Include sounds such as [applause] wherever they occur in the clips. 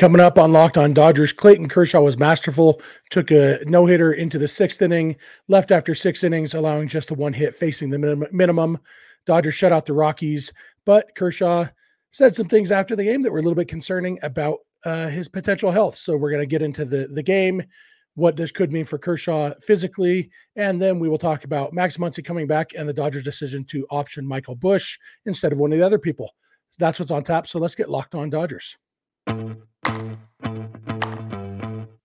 Coming up on Locked On Dodgers, Clayton Kershaw was masterful, took a no hitter into the sixth inning, left after six innings, allowing just the one hit facing the minimum. Dodgers shut out the Rockies, but Kershaw said some things after the game that were a little bit concerning about uh, his potential health. So we're going to get into the, the game, what this could mean for Kershaw physically, and then we will talk about Max Muncy coming back and the Dodgers' decision to option Michael Busch instead of one of the other people. That's what's on tap. So let's get locked on Dodgers.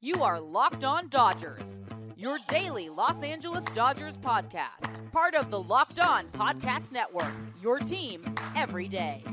You are Locked On Dodgers, your daily Los Angeles Dodgers podcast. Part of the Locked On Podcast Network, your team every day.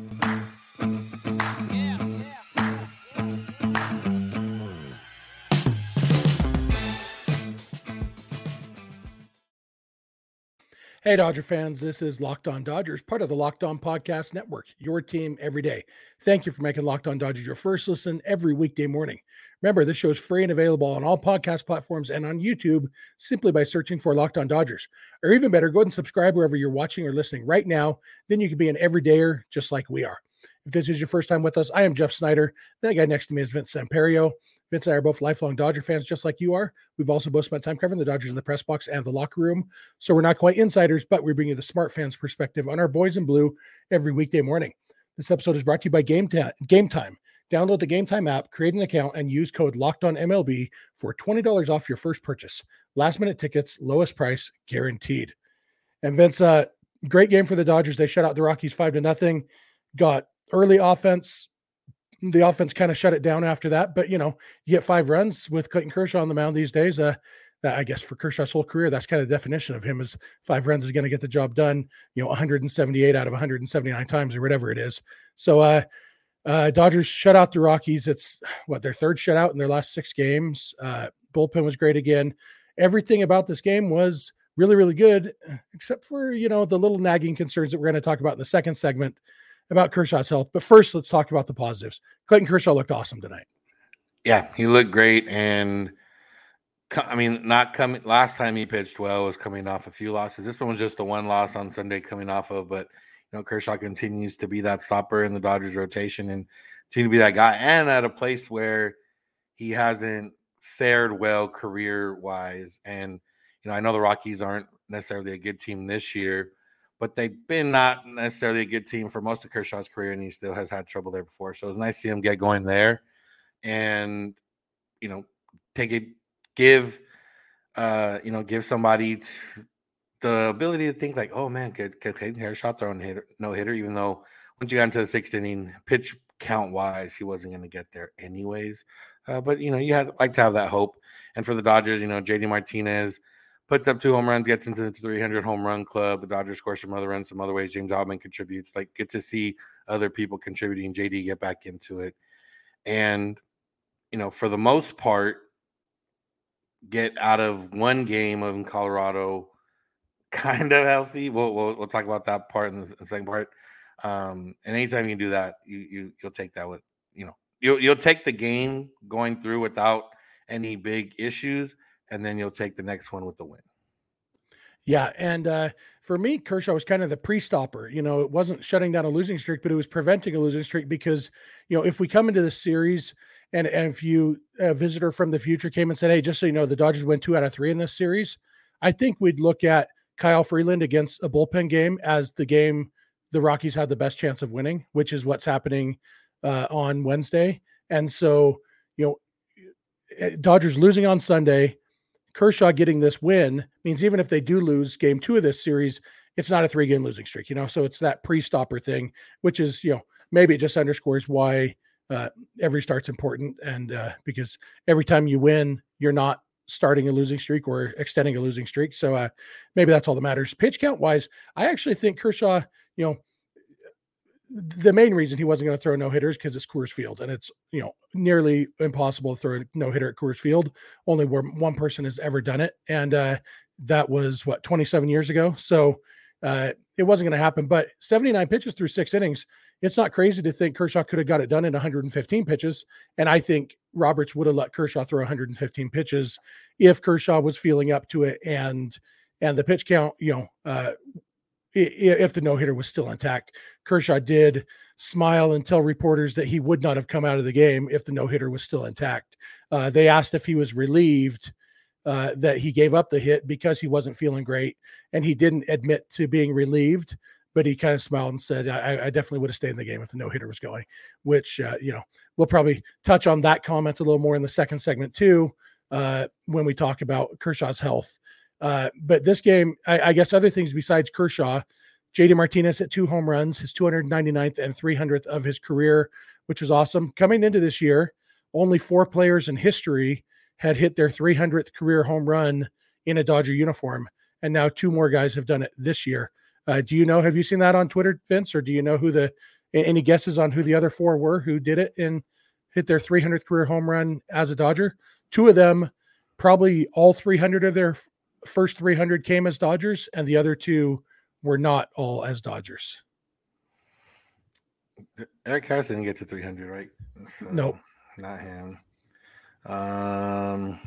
Hey, Dodger fans, this is Locked On Dodgers, part of the Locked On Podcast Network, your team every day. Thank you for making Locked On Dodgers your first listen every weekday morning. Remember, this show is free and available on all podcast platforms and on YouTube simply by searching for Locked On Dodgers. Or even better, go ahead and subscribe wherever you're watching or listening right now. Then you can be an everydayer just like we are. If this is your first time with us, I am Jeff Snider. That guy next to me is Vince Samperio. Vince and I are both lifelong Dodger fans, just like you are. We've also both spent time covering the Dodgers in the press box and the locker room. So we're not quite insiders, but we bring you the smart fans perspective on our boys in blue every weekday morning. This episode is brought to you by Game, Ta- Game Time. Download the Game Time app, create an account, and use code Locked On MLB for twenty dollars off your first purchase. Last minute tickets, lowest price guaranteed. And Vince, uh, great game for the Dodgers. They shut out the Rockies five to nothing. Got early offense, the offense kind of shut it down after that. But you know, you get five runs with Clayton Kershaw on the mound these days. Uh, that I guess for Kershaw's whole career, that's kind of the definition of him is five runs is going to get the job done. You know, 178 out of 179 times or whatever it is. So, uh, uh, Dodgers shut out the Rockies. It's what their third shutout in their last six games. Uh, bullpen was great again. Everything about this game was really, really good, except for you know the little nagging concerns that we're going to talk about in the second segment about Kershaw's health. But first, let's talk about the positives. Clayton Kershaw looked awesome tonight. Yeah, he looked great. And I mean, not coming last time he pitched well was coming off a few losses. This one was just the one loss on Sunday coming off of, but you know, Kershaw continues to be that stopper in the Dodgers rotation and continue to be that guy. And at a place where he hasn't fared well career wise. And, you know, I know the Rockies aren't necessarily a good team this year, but they've been not necessarily a good team for most of Kershaw's career, and he still has had trouble there before. So it's nice to see him get going there, and you know, take it, give, uh, you know, give somebody t- the ability to think like, oh man, could could Clayton Kershaw throw hitter, no hitter, even though once you got into the sixth inning, pitch count wise, he wasn't going to get there anyways. Uh, but you know, you have like to have that hope. And for the Dodgers, you know, JD Martinez puts up two home runs, gets into the 300 home run club. The Dodgers score some other runs, some other ways. James Outman contributes. Like, get to see other people contributing. JD get back into it, and you know, for the most part, get out of one game in Colorado [laughs] kind of healthy. We'll, we'll, we'll talk about that part in the, in the second part. Um, and anytime you do that, you you you'll take that with you know you'll you'll take the game going through without any big issues and then you'll take the next one with the win. Yeah, and uh, for me, Kershaw was kind of the pre-stopper. You know, it wasn't shutting down a losing streak, but it was preventing a losing streak because you know if we come into this series and and if you a visitor from the future came and said, "Hey, just so you know, the Dodgers win two out of three in this series," I think we'd look at Kyle Freeland against a bullpen game as the game the Rockies had the best chance of winning, which is what's happening uh, on Wednesday. And so, you know, eh, Dodgers losing on Sunday Kershaw getting this win means even if they do lose game two of this series, it's not a three game losing streak, you know? So it's that pre stopper thing, which is, you know, maybe it just underscores why uh, every start's important. And uh, because every time you win, you're not starting a losing streak or extending a losing streak. So uh, maybe that's all that matters. Pitch count wise, I actually think Kershaw, you know, the main reason he wasn't going to throw no hitters because it's Coors Field and it's you know nearly impossible to throw a no hitter at Coors Field. Only where one person has ever done it, and uh, that was what 27 years ago. So uh, it wasn't going to happen. But 79 pitches through six innings, it's not crazy to think Kershaw could have got it done in 115 pitches. And I think Roberts would have let Kershaw throw 115 pitches if Kershaw was feeling up to it and and the pitch count, you know, uh, if the no hitter was still intact. Kershaw did smile and tell reporters that he would not have come out of the game if the no hitter was still intact. Uh, they asked if he was relieved uh, that he gave up the hit because he wasn't feeling great, and he didn't admit to being relieved. But he kind of smiled and said, I, I definitely would have stayed in the game if the no hitter was going, which, uh, you know, we'll probably touch on that comment a little more in the second segment, too, uh, when we talk about Kershaw's health. Uh, but this game, I, I, guess other things besides Kershaw, JD Martinez hit two home runs, his 299th and 300th of his career, which was awesome. Coming into this year, only four players in history had hit their 300th career home run in a Dodger uniform, and now two more guys have done it this year. Uh, do you know? Have you seen that on Twitter, Vince, or do you know who the any guesses on who the other four were who did it and hit their 300th career home run as a Dodger? Two of them, probably all 300 of their first 300 came as Dodgers, and the other two were not all as Dodgers. Eric Karros didn't get to 300, right? So, nope. Not him. Um,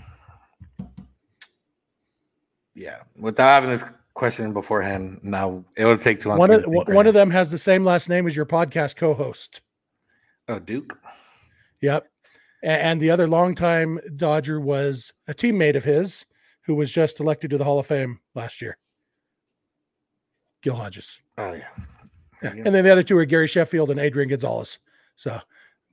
yeah. Without having this question beforehand, now it would take too long. One of one right of them has the same last name as your podcast co-host. Oh, Duke. Yep. And the other longtime Dodger was a teammate of his who was just elected to the Hall of Fame last year. Gil Hodges. Oh yeah. yeah. And then the other two are Gary Sheffield and Adrian Gonzalez. So,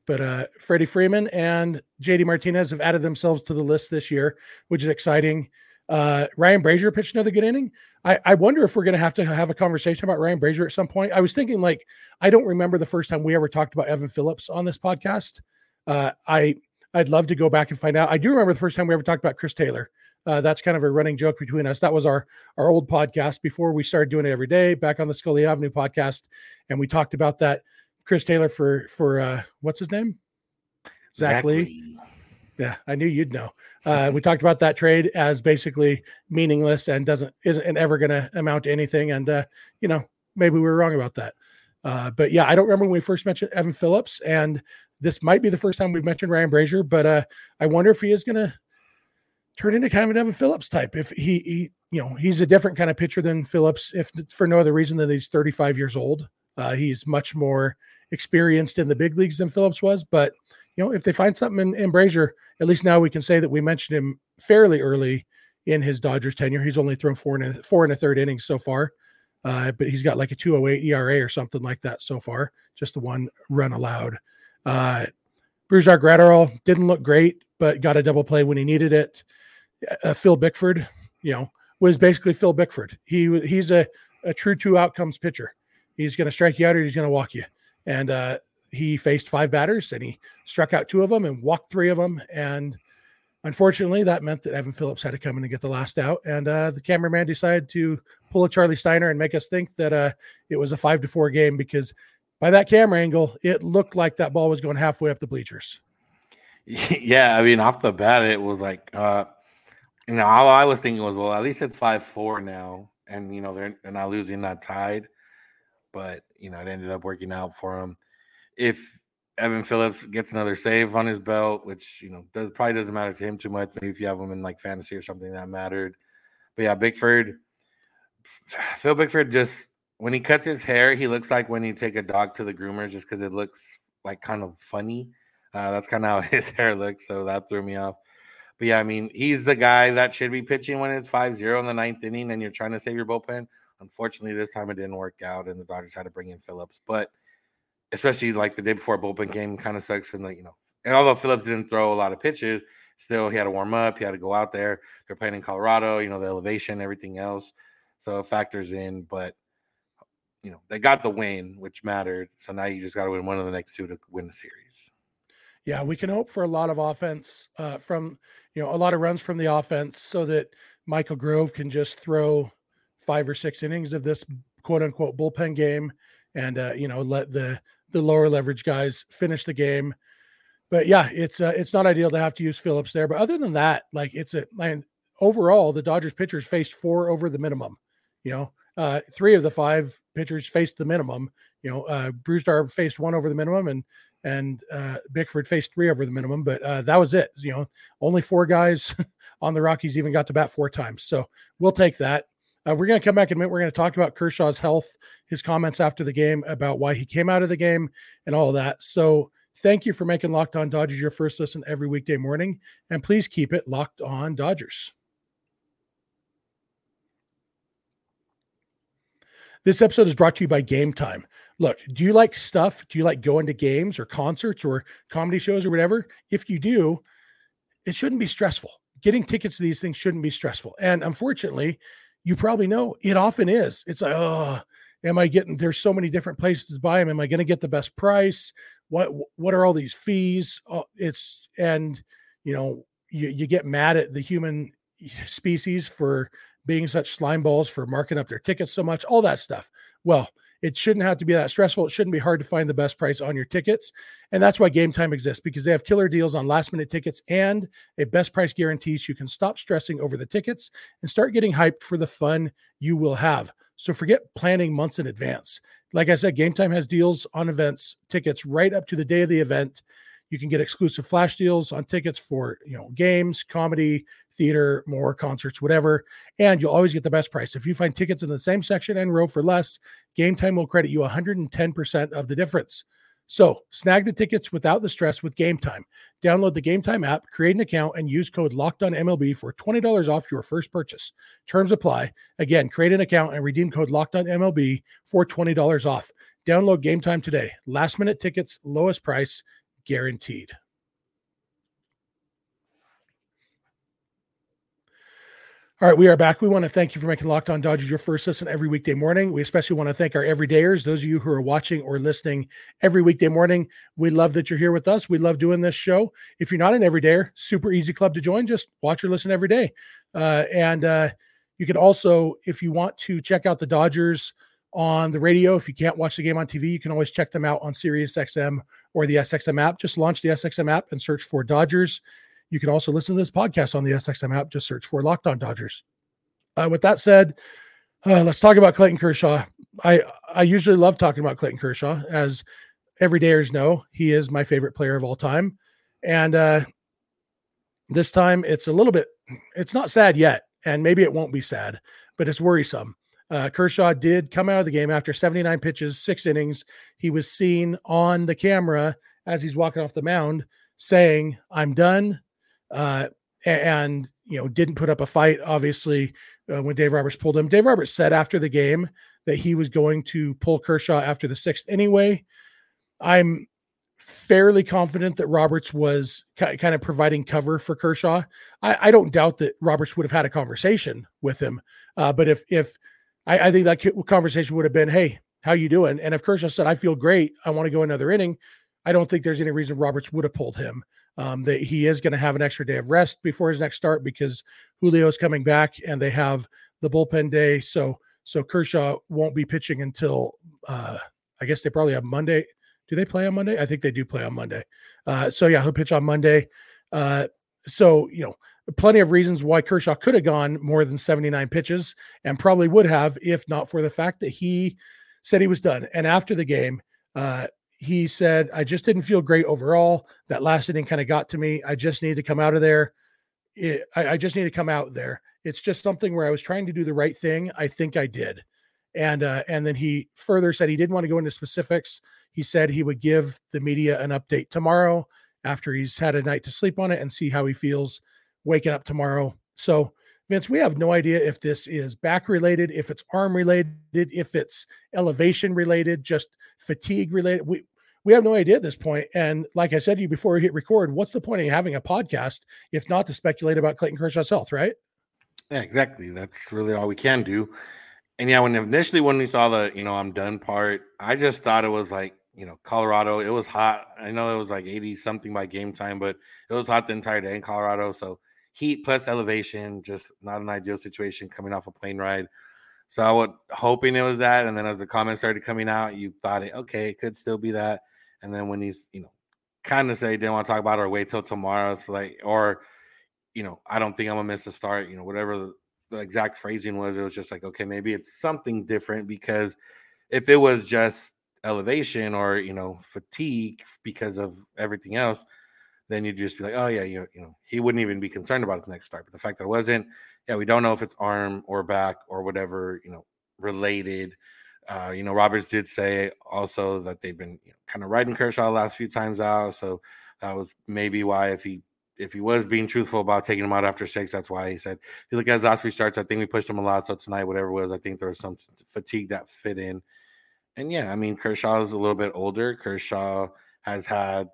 but uh, Freddie Freeman and JD Martinez have added themselves to the list this year, which is exciting. Uh, Ryan Brasier pitched another good inning. I, I wonder if we're going to have to have a conversation about Ryan Brasier at some point. I was thinking, like, I don't remember the first time we ever talked about Evan Phillips on this podcast. Uh, I I'd love to go back and find out. I do remember the first time we ever talked about Chris Taylor. Uh, that's kind of a running joke between us. That was our our old podcast before we started doing it every day, back on the Scully Avenue podcast, and we talked about that. Chris Taylor for for uh, what's his name? Zach, Zach Lee. Lee. Yeah, I knew you'd know. [laughs] Uh, we talked about that trade as basically meaningless and doesn't isn't ever going to amount to anything. And uh, you know, maybe we were wrong about that. Uh, but yeah, I don't remember when we first mentioned Evan Phillips, and this might be the first time we've mentioned Ryan Brasier. But uh, I wonder if he is going to turn into kind of an Evan Phillips type. If he, he, you know, he's a different kind of pitcher than Phillips, if for no other reason than he's 35 years old. Uh, he's much more experienced in the big leagues than Phillips was. But you know, if they find something in, in Brasier, at least now we can say that we mentioned him fairly early in his Dodgers tenure. He's only thrown four and a, four and a third innings so far. Uh, but he's got like a 208 ERA or something like that so far, just the one run allowed. Uh, Brusdar Graterol didn't look great, but got a double play when he needed it uh, Phil Bickford, you know, was basically Phil Bickford. He he's a, a true two outcomes pitcher. He's going to strike you out or he's going to walk you. And uh, he faced five batters and he struck out two of them and walked three of them. And unfortunately, that meant that Evan Phillips had to come in and get the last out. And uh, the cameraman decided to pull a Charlie Steiner and make us think that uh, it was a five to four game because by that camera angle, it looked like that ball was going halfway up the bleachers. [laughs] Yeah, I mean, off the bat, it was like uh, you know, all I was thinking was, well, at least it's five four now, and you know they're they're not losing, not tied. But you know, it ended up working out for him. If Evan Phillips gets another save on his belt, which you know does probably doesn't matter to him too much. Maybe if you have him in like fantasy or something that mattered. But yeah, Bickford, [sighs] Phil Bickford just when he cuts his hair, he looks like when you take a dog to the groomer, just because it looks like kind of funny. Uh, that's kind of how [laughs] his hair looks, so that threw me off. But yeah, I mean, he's the guy that should be pitching when it's 5 0 in the ninth inning and you're trying to save your bullpen. Unfortunately, this time it didn't work out and the Dodgers had to bring in Phillips. But especially like the day before bullpen game kind of sucks. And like, you know, and although Phillips didn't throw a lot of pitches, still he had to warm up, he had to go out there. They're playing in Colorado, you know, the elevation, everything else. So it factors in. But you know, they got the win, which mattered. So now you just got to win one of the next two to win the series. Yeah, we can hope for a lot of offense uh, from you know a lot of runs from the offense, so that Michael Grove can just throw five or six innings of this quote unquote bullpen game, and uh, you know let the the lower leverage guys finish the game. But yeah, it's uh, it's not ideal to have to use Phillips there. But other than that, like it's a man, overall the Dodgers pitchers faced four over the minimum. You know, uh, three of the five pitchers faced the minimum. You know, uh, Brusdar faced one over the minimum, and and uh, Bickford faced three over the minimum, but uh, that was it. You know, only four guys [laughs] on the Rockies even got to bat four times. So we'll take that. Uh, we're going to come back in a minute. We're going to talk about Kershaw's health, his comments after the game about why he came out of the game, and all that. So, thank you for making Locked On Dodgers your first listen every weekday morning, and please keep it locked on Dodgers. This episode is brought to you by Game Time. Look, do you like stuff? Do you like going to games or concerts or comedy shows or whatever? If you do, it shouldn't be stressful. Getting tickets to these things shouldn't be stressful. And unfortunately, you probably know it often is. It's like, oh, am I getting there's so many different places to buy them. Am I going to get the best price? What what are all these fees? Oh, it's and you know, you, you get mad at the human species for being such slime balls for marking up their tickets so much, all that stuff. Well, it shouldn't have to be that stressful. It shouldn't be hard to find the best price on your tickets. And that's why Game Time exists because they have killer deals on last minute tickets and a best price guarantee. So you can stop stressing over the tickets and start getting hyped for the fun you will have. So forget planning months in advance. Like I said, Game Time has deals on events, tickets right up to the day of the event. You can get exclusive flash deals on tickets for, you know, games, comedy, theater, more concerts, whatever. And you'll always get the best price. If you find tickets in the same section and row for less, Game Time will credit you 110% of the difference. So snag the tickets without the stress with Game Time. Download the Game Time app, create an account, and use code Locked On MLB for $20 off your first purchase. Terms apply. Again, create an account and redeem code Locked On MLB for $20 off. Download Game Time today. Last minute tickets, lowest price guaranteed. All right, we are back. We want to thank you for making Locked On Dodgers your first listen every weekday morning. We especially want to thank our everydayers, those of you who are watching or listening every weekday morning. We love that you're here with us. We love doing this show. If you're not an everydayer, super easy club to join. Just watch or listen every day. Uh, and uh, you can also, if you want to check out the Dodgers on the radio, if you can't watch the game on TV, you can always check them out on SiriusXM or the SXM app. Just launch the SXM app and search for Dodgers. You can also listen to this podcast on the SXM app. Just search for Locked On Dodgers. Uh, with that said, uh, let's talk about Clayton Kershaw. I I usually love talking about Clayton Kershaw, as everydayers know. He is my favorite player of all time, and uh, this time it's a little bit. It's not sad yet, and maybe it won't be sad, but it's worrisome. Uh, Kershaw did come out of the game after 79 pitches, six innings. He was seen on the camera as he's walking off the mound saying, I'm done. Uh, and, you know, didn't put up a fight, obviously, uh, when Dave Roberts pulled him. Dave Roberts said after the game that he was going to pull Kershaw after the sixth anyway. I'm fairly confident that Roberts was kind of providing cover for Kershaw. I, I, don't doubt that Roberts would have had a conversation with him. Uh, but if if I, I think that conversation would have been, "Hey, how you doing?" And if Kershaw said, "I feel great. I want to go another inning," I don't think there's any reason Roberts would have pulled him. Um, that he is going to have an extra day of rest before his next start because Julio's coming back and they have the bullpen day. So so Kershaw won't be pitching until uh, I guess they probably have Monday. Do they play on Monday? I think they do play on Monday. Uh, so yeah, he'll pitch on Monday. Uh, so you know plenty of reasons why Kershaw could have gone more than 79 pitches and probably would have if not for the fact that he said he was done. And after the game, uh, he said, I just didn't feel great overall. That last inning kind of got to me. I just need to come out of there. It, I, I, just need to come out there. It's just something where I was trying to do the right thing. I think I did. And uh, and then he further said he didn't want to go into specifics. He said he would give the media an update tomorrow after he's had a night to sleep on it and see how he feels waking up tomorrow. So, Vince, we have no idea if this is back related, if it's arm related, if it's elevation related, just fatigue related. We we have no idea at this point. And like I said to you before we hit record, what's the point of having a podcast if not to speculate about Clayton Kershaw's health, right? Yeah, exactly. That's really all we can do. And yeah, when initially when we saw the you know I'm done part, I just thought it was like you know, Colorado. It was hot. I know it was like 80 something by game time, but it was hot the entire day in Colorado. So heat plus elevation, just not an ideal situation coming off a plane ride. So I was hoping it was that. And then as the comments started coming out, you thought it, okay, it could still be that. And then when he's, you know, kind of say didn't want to talk about it or wait till tomorrow, it's like, or, you know, I don't think I'm gonna miss the start, you know, whatever the, the exact phrasing was, it was just like, okay, maybe it's something different because if it was just elevation or, you know, fatigue because of everything else, then you'd just be like, oh yeah, you you know, he wouldn't even be concerned about it the next start. But the fact that it wasn't, yeah, we don't know if it's arm or back or whatever, you know, related. Uh, you know, Roberts did say also that they've been you know, kind of riding Kershaw the last few times out, so that was maybe why if he if he was being truthful about taking him out after six, that's why he said. If you look at his last starts, I think we pushed him a lot. So tonight, whatever it was, I think there was some fatigue that fit in. And yeah, I mean, Kershaw is a little bit older. Kershaw has had,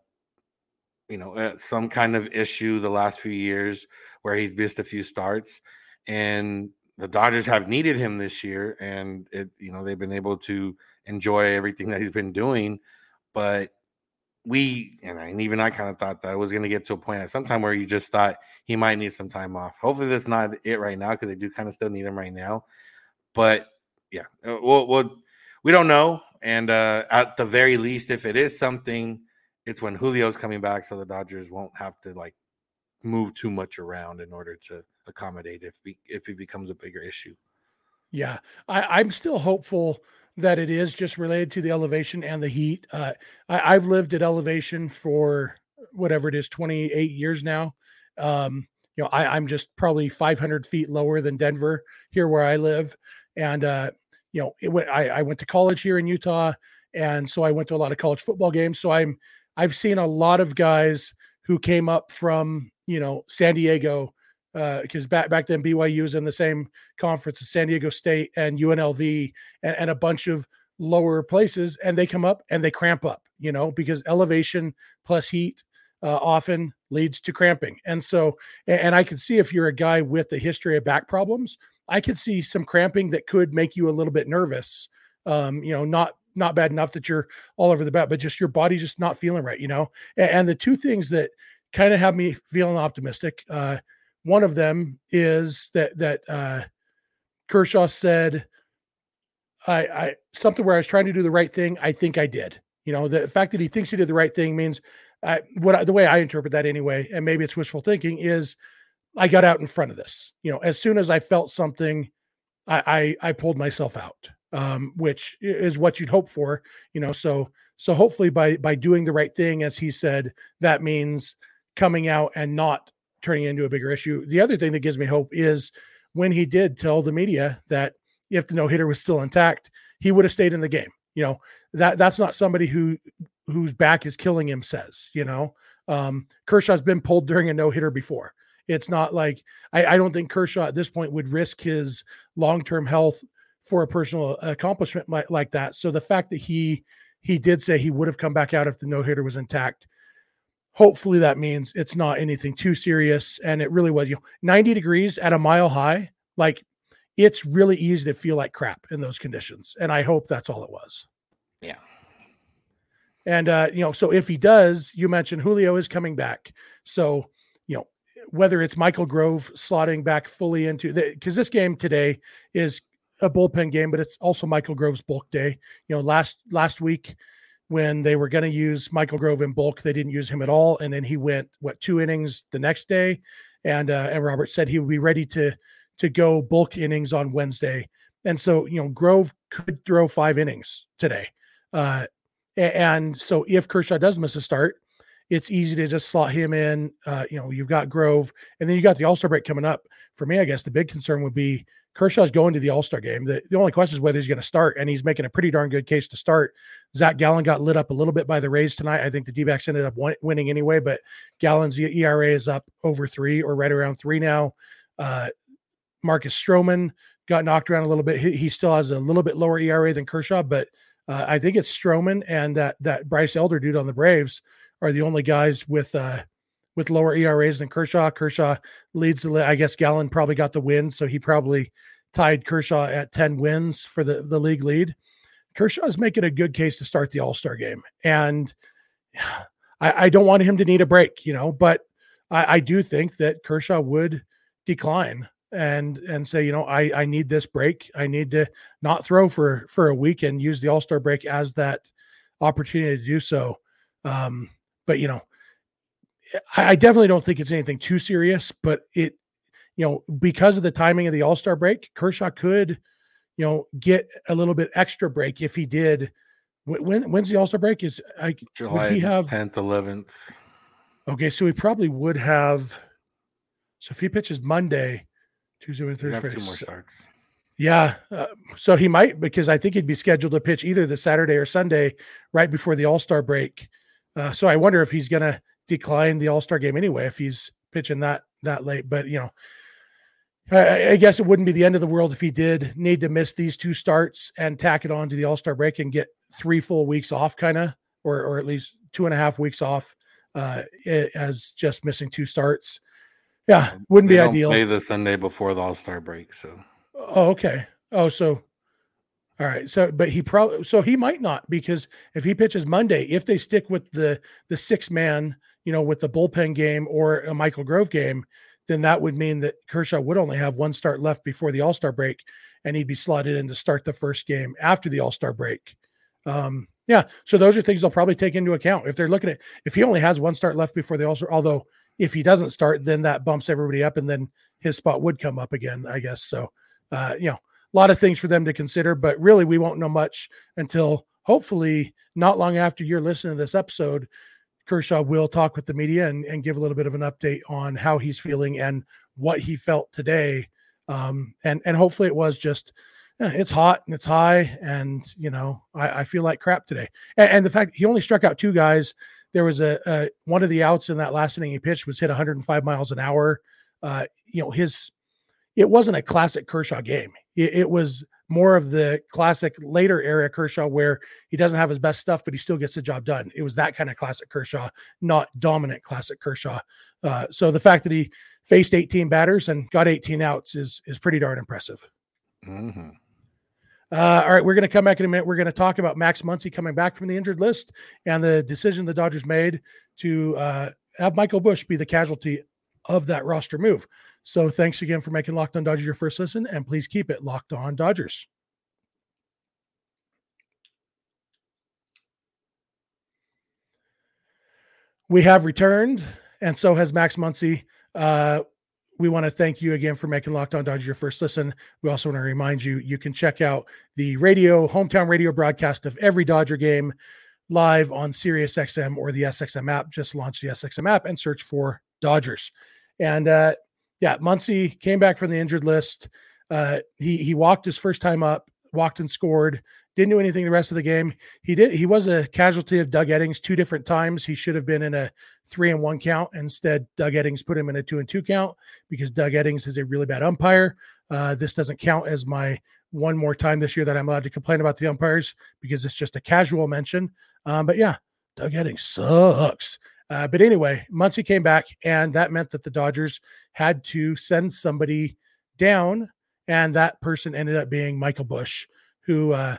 you know, uh, some kind of issue the last few years where he's missed a few starts. And the Dodgers have needed him this year, and it, you know, they've been able to enjoy everything that he's been doing. But we and, even I kind of thought that it was going to get to a point at some time where you just thought he might need some time off. Hopefully, that's not it right now because they do kind of still need him right now. But yeah, uh, we'll, we'll we don't know. And uh, at the very least, if it is something, it's when Julio's coming back, so the Dodgers won't have to like move too much around in order to accommodate if if it becomes a bigger issue. Yeah, I, I'm still hopeful that it is just related to the elevation and the heat. Uh, I, have lived at elevation for whatever it is, 28 years now. Um, you know, I, am just probably 500 feet lower than Denver here where I live. And, uh, you know, it I, I went to college here in Utah. And so I went to a lot of college football games. So I'm, I've seen a lot of guys who came up from, you know, San Diego because uh, back back then BYU was in the same conference as San Diego State and UNLV and, and, a bunch of lower places, and they come up and they cramp up, you know, because elevation plus heat uh, often leads to cramping. And so, and, and I can see if you're a guy with a history of back problems, I could see some cramping that could make you a little bit nervous. Um, you know, not not bad enough that you're all over the bat, but just your body just not feeling right, you know. And, and the two things that kind of have me feeling optimistic. Uh, one of them is that that uh, Kershaw said, I, I something where I was trying to do the right thing. I think I did. You know, the fact that he thinks he did the right thing means I, what the way I interpret that anyway, and maybe it's wishful thinking, is I got out in front of this. You know, as soon as I felt something, I I, I pulled myself out, um, which is what you'd hope for. You know, so so hopefully by by doing the right thing, as he said, that means coming out and not turning into a bigger issue. The other thing that gives me hope is when he did tell the media that if the no hitter was still intact, he would have stayed in the game. You know that that's not somebody who whose back is killing him says. You know, um, Kershaw's been pulled during a no hitter before. It's not like I, I don't think Kershaw at this point would risk his long term health for a personal accomplishment like, that. So the fact that he he did say he would have come back out if the no hitter was intact hopefully that means it's not anything too serious. And it really was you know 90 degrees at a mile high like it's really easy to feel like crap in those conditions. And i hope that's all it was. Yeah. And uh you know so if he does you mentioned julio is coming back. So you know whether it's michael grove slotting back fully into the because this game today is a bullpen game but it's also michael grove's bulk day you know last last week when they were going to use Michael Grove in bulk. They didn't use him at all, and then he went what two innings the next day, and uh, and Robert said he would be ready to to go bulk innings on Wednesday. And so you know Grove could throw five innings today, uh, and so if Kershaw does miss a start, it's easy to just slot him in. Uh, you know you've got Grove, and then you got the All Star break coming up. For me, I guess the big concern would be Kershaw's going to the All Star game. The, the only question is whether he's going to start, and he's making a pretty darn good case to start. Zach Gallen got lit up a little bit by the Rays tonight. I think the D backs ended up winning anyway, but Gallen's ERA is up over three or right around three now. Uh, Marcus Stroman got knocked around a little bit. He, he, still has a little bit lower ERA than Kershaw, but uh, I think it's Stroman and that that Bryce Elder dude on the Braves are the only guys with uh, with lower ERAs than Kershaw. Kershaw leads the. I guess Gallen probably got the win, so he probably tied Kershaw at ten wins for the the league lead. Kershaw is making a good case to start the All Star game, and [sighs] I, I, don't want him to need a break, you know. But I, I do think that Kershaw would decline and and say, you know, I I need this break. I need to not throw for for a week and use the All Star break as that opportunity to do so. Um, but you know, I definitely don't think it's anything too serious, but it, you know, because of the timing of the All Star break, Kershaw could, you know, get a little bit extra break if he did. When when's the All Star break? Is I July he have tenth, eleventh. Okay, so he probably would have. So if he pitches Monday, Tuesday, Wednesday, He'd Thursday, have two more starts. Yeah. Uh, so he might because I think he'd be scheduled to pitch either the Saturday or Sunday right before the All Star break. Uh, so I wonder if he's going to decline the All Star game anyway if he's pitching that that late. But you know, I, I guess it wouldn't be the end of the world if he did need to miss these two starts and tack it on to the All Star break and get three full weeks off, kind of, or or at least two and a half weeks off uh, as just missing two starts. Yeah, wouldn't They be ideal. Play the Sunday before the All Star break, so Oh, okay. Oh, so all right. So, but he probably so he might not because if he pitches Monday, if they stick with the the six man, you know, with the bullpen game or a Michael Grove game, then that would mean that Kershaw would only have one start left before the All Star break, and he'd be slotted in to start the first game after the All Star break. Um, yeah. So those are things they'll probably take into account if they're looking at if he only has one start left before the All Star. Although if he doesn't start, then that bumps everybody up, and then his spot would come up again, I guess. So uh, you know, a lot of things for them to consider, but really we won't know much until hopefully not long after you're listening to this episode. Kershaw will talk with the media and, and give a little bit of an update on how he's feeling and what he felt today. Um, and and hopefully it was just "Yeah, it's hot and it's high, and you know I, I feel like crap today. And, and the fact he only struck out two guys. There was a, a one of the outs in that last inning he pitched was hit 105 miles an hour. Uh, you know his it wasn't a classic Kershaw game. It, it was more of the classic later era Kershaw where he doesn't have his best stuff, but he still gets the job done. It was that kind of classic Kershaw, not dominant classic Kershaw. Uh, so the fact that he faced 18 batters and got 18 outs is is pretty darn impressive. mhm. Uh, all right, we're going to come back in a minute. We're going to talk about Max Muncy coming back from the injured list and the decision the Dodgers made to uh, have Michael Busch be the casualty of that roster move. So thanks again for making Locked On Dodgers your first listen, and please keep it Locked On Dodgers. We have returned, and so has Max Muncy. Uh, we want to thank you again for making Locked On Dodgers your first listen. We also want to remind you you can check out the radio hometown radio broadcast of every Dodger game live on SiriusXM or the SXM app. Just launch the SXM app and search for Dodgers. And uh, yeah, Muncy came back from the injured list. Uh, he he walked his first time up, walked and scored. Didn't do anything the rest of the game. He did. He was a casualty of Doug Eddings two different times. He should have been in a three and one count. Instead, Doug Eddings put him in a two and two count because Doug Eddings is a really bad umpire. Uh, this doesn't count as my one more time this year that I'm allowed to complain about the umpires because it's just a casual mention. Um, but yeah, Doug Eddings sucks. Uh, but anyway, Muncy came back, and that meant that the Dodgers had to send somebody down, and that person ended up being Michael Busch, who, uh,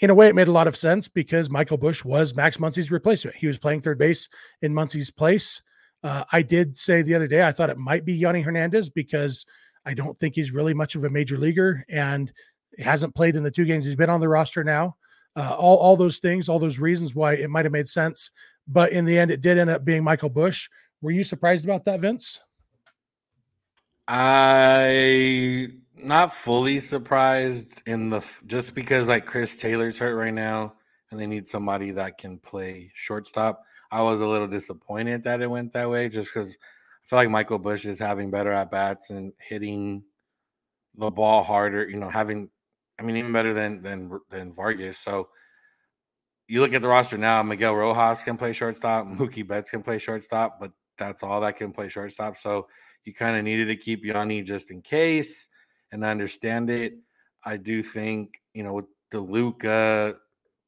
in a way, it made a lot of sense because Michael Busch was Max Muncy's replacement. He was playing third base in Muncy's place. Uh, I did say the other day I thought it might be Yonny Hernandez because I don't think he's really much of a major leaguer and hasn't played in the two games he's been on the roster now. Uh, all, all those things, all those reasons why it might have made sense. But in the end, it did end up being Michael Busch. Were you surprised about that, Vince? I not fully surprised in the just because like Chris Taylor's hurt right now and they need somebody that can play shortstop. I was a little disappointed that it went that way just because I feel like Michael Busch is having better at bats and hitting the ball harder, you know, having I mean even better than than than Vargas. So you look at the roster now, Miguel Rojas can play shortstop, Mookie Betts can play shortstop, but that's all that can play shortstop. So you kind of needed to keep Yonny just in case and I understand it. I do think, you know, with DeLuca,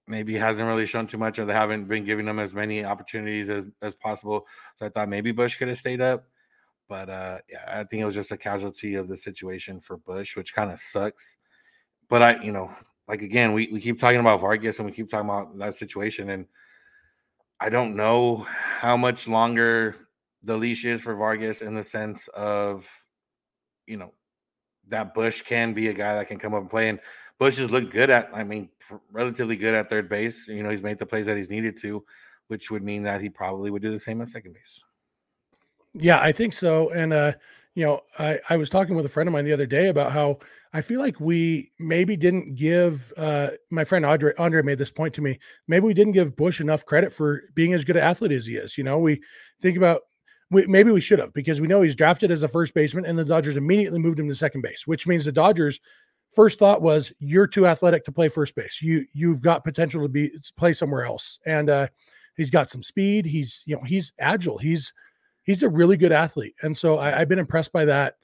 maybe hasn't really shown too much or they haven't been giving them as many opportunities as, as possible. So I thought maybe Busch could have stayed up. But uh yeah, I think it was just a casualty of the situation for Busch, which kind of sucks. But I, you know, like again, we, we keep talking about Vargas and we keep talking about that situation. And I don't know how much longer the leash is for Vargas in the sense of, you know, that Busch can be a guy that can come up and play. And Busch has looked good at, I mean, relatively good at third base. You know, he's made the plays that he's needed to, which would mean that he probably would do the same at second base. Yeah, I think so. And uh, you know, I, I was talking with a friend of mine the other day about how I feel like we maybe didn't give uh, my friend Andre Andre made this point to me. Maybe we didn't give Busch enough credit for being as good an athlete as he is. You know, we think about we, maybe we should have because we know he's drafted as a first baseman and the Dodgers immediately moved him to second base, which means the Dodgers first thought was you're too athletic to play first base. You you've got potential to be play somewhere else. And uh, he's got some speed. He's you know he's agile. He's he's a really good athlete. And so I, have been impressed by that.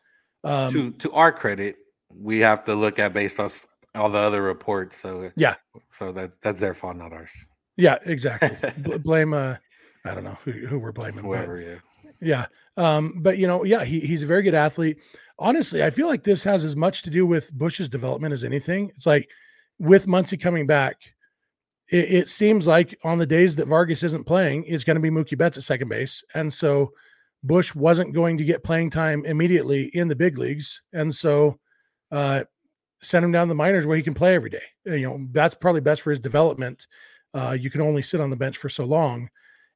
Um, to to our credit, we have to look at based on all the other reports. So yeah, so that that's their fault, not ours. Yeah, exactly. [laughs] B- blame uh, I don't know who, who we're blaming. Whoever, but, yeah. Yeah. Um, but you know, yeah, he, he's a very good athlete. Honestly, I feel like this has as much to do with Busch's development as anything. It's like with Muncy coming back, it, it seems like on the days that Vargas isn't playing, it's going to be Mookie Betts at second base. And so Busch wasn't going to get playing time immediately in the big leagues. And so uh, send him down the minors where he can play every day. You know, that's probably best for his development. Uh, you can only sit on the bench for so long.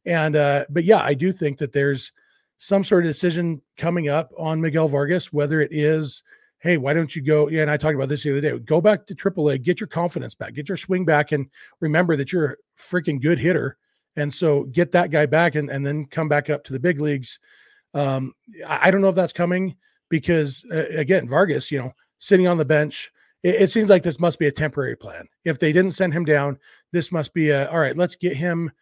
And uh, but yeah, I do think that there's some sort of decision coming up on Miguel Vargas, whether it is, hey, why don't you go? Yeah, and I talked about this the other day. Go back to AAA, get your confidence back, get your swing back, and remember that you're a freaking good hitter. And so get that guy back and, and then come back up to the big leagues. Um, I, I don't know if that's coming because uh, again, Vargas, you know, sitting on the bench, it, it seems like this must be a temporary plan. If they didn't send him down, this must be a all right, let's get him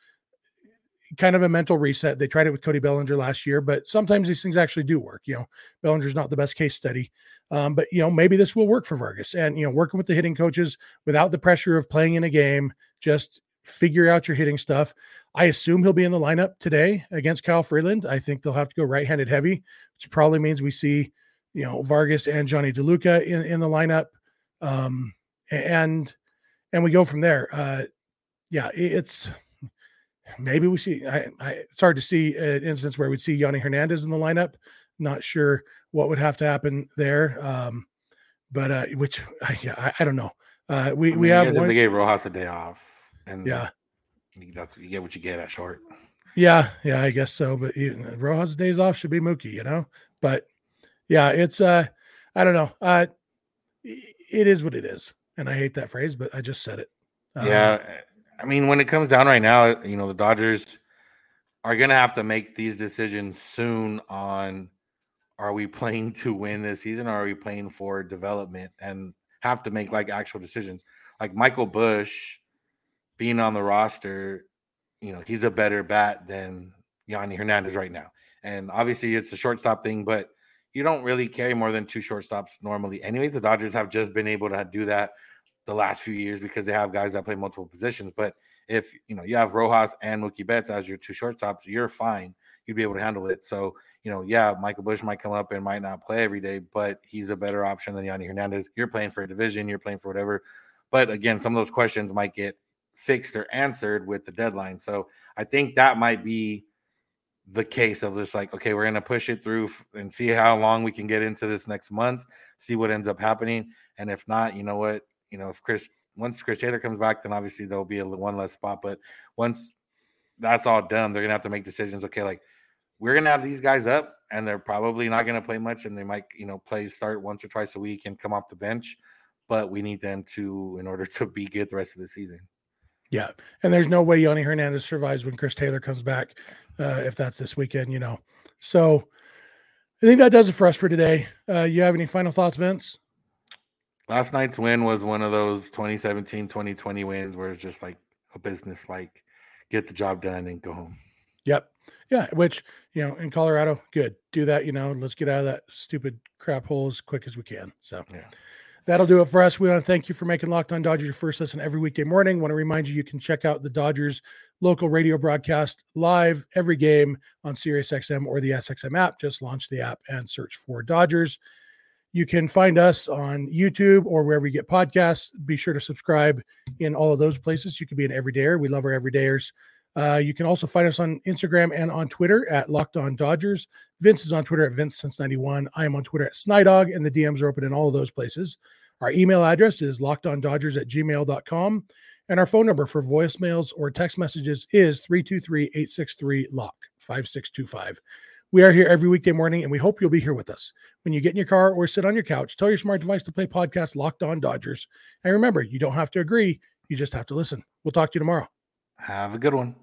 kind of a mental reset. They tried it with Cody Bellinger last year, but sometimes these things actually do work. You know, Bellinger's not the best case study, um, but you know maybe this will work for Vargas. And you know, working with the hitting coaches without the pressure of playing in a game, just figure out your hitting stuff. I assume he'll be in the lineup today against Kyle Freeland. I think they'll have to go right-handed heavy, which probably means we see you know Vargas and Jonny DeLuca in, in the lineup, um, and and we go from there. Uh, yeah, it's maybe we see. I, I, it's hard to see an instance where we'd see Yonny Hernandez in the lineup. Not sure what would have to happen there, um, but uh, which I, yeah, I, I don't know. Uh, we I mean, we have one, they gave Rojas a day off, and yeah, that's you get what you get at short. Yeah, yeah, I guess so. But you, Rojas days off should be Mookie, you know. But yeah, it's uh, I don't know. Uh, it is what it is, and I hate that phrase, but I just said it. Um, yeah, I mean, when it comes down right now, you know, the Dodgers are going to have to make these decisions soon on are we playing to win this season or are we playing for development and have to make like actual decisions. Like Michael Busch being on the roster, you know, he's a better bat than Yonny Hernandez right now. And obviously it's a shortstop thing, but you don't really carry more than two shortstops normally. Anyways, the Dodgers have just been able to do that the last few years because they have guys that play multiple positions. But if you know you have Rojas and Mookie Betts as your two shortstops, you're fine. You'd be able to handle it. So you know, yeah, Michael Busch might come up and might not play every day, but he's a better option than Yonny Hernandez. You're playing for a division, you're playing for whatever. But again, some of those questions might get fixed or answered with the deadline. So I think that might be the case of just like, okay, we're going to push it through and see how long we can get into this next month, see what ends up happening. And if not, you know what? you know, if Chris once Chris Taylor comes back, then obviously there'll be a one less spot. But once that's all done, they're gonna have to make decisions. Okay, like we're gonna have these guys up, and they're probably not gonna play much, and they might, you know, play start once or twice a week and come off the bench. But we need them to in order [laughs] to be good the rest of the season. Yeah, and there's no way Yonny Hernandez survives when Chris Taylor comes back, uh, if that's this weekend, you know. So I think that does it for us for today. Uh, you have any final thoughts, Vince? last night's win was one of those 2017 2020 wins where it's just like a business like get the job done and go home yep yeah which you know in colorado good do that you know let's get out of that stupid crap hole as quick as we can so yeah that'll do it for us we want to thank you for making locked on dodgers your first listen every weekday morning want to remind you you can check out the dodgers local radio broadcast live every game on sirius xm or the sxm app just launch the app and search for dodgers you can find us on YouTube or wherever you get podcasts. Be sure to subscribe in all of those places. You can be an everydayer. We love our everydayers. Uh, you can also find us on Instagram and on Twitter at Locked On Dodgers. Vince is on Twitter at Vince since 91. I am on Twitter at Snydog, and the DMs are open in all of those places. Our email address is lockedondodgers at gmail.com. And our phone number for voicemails or text messages is 323 863 LOCK 5625. We are here every weekday morning, and we hope you'll be here with us. When you get in your car or sit on your couch, tell your smart device to play podcast Locked On Dodgers. And remember, you don't have to agree, you just have to listen. We'll talk to you tomorrow. Have a good one.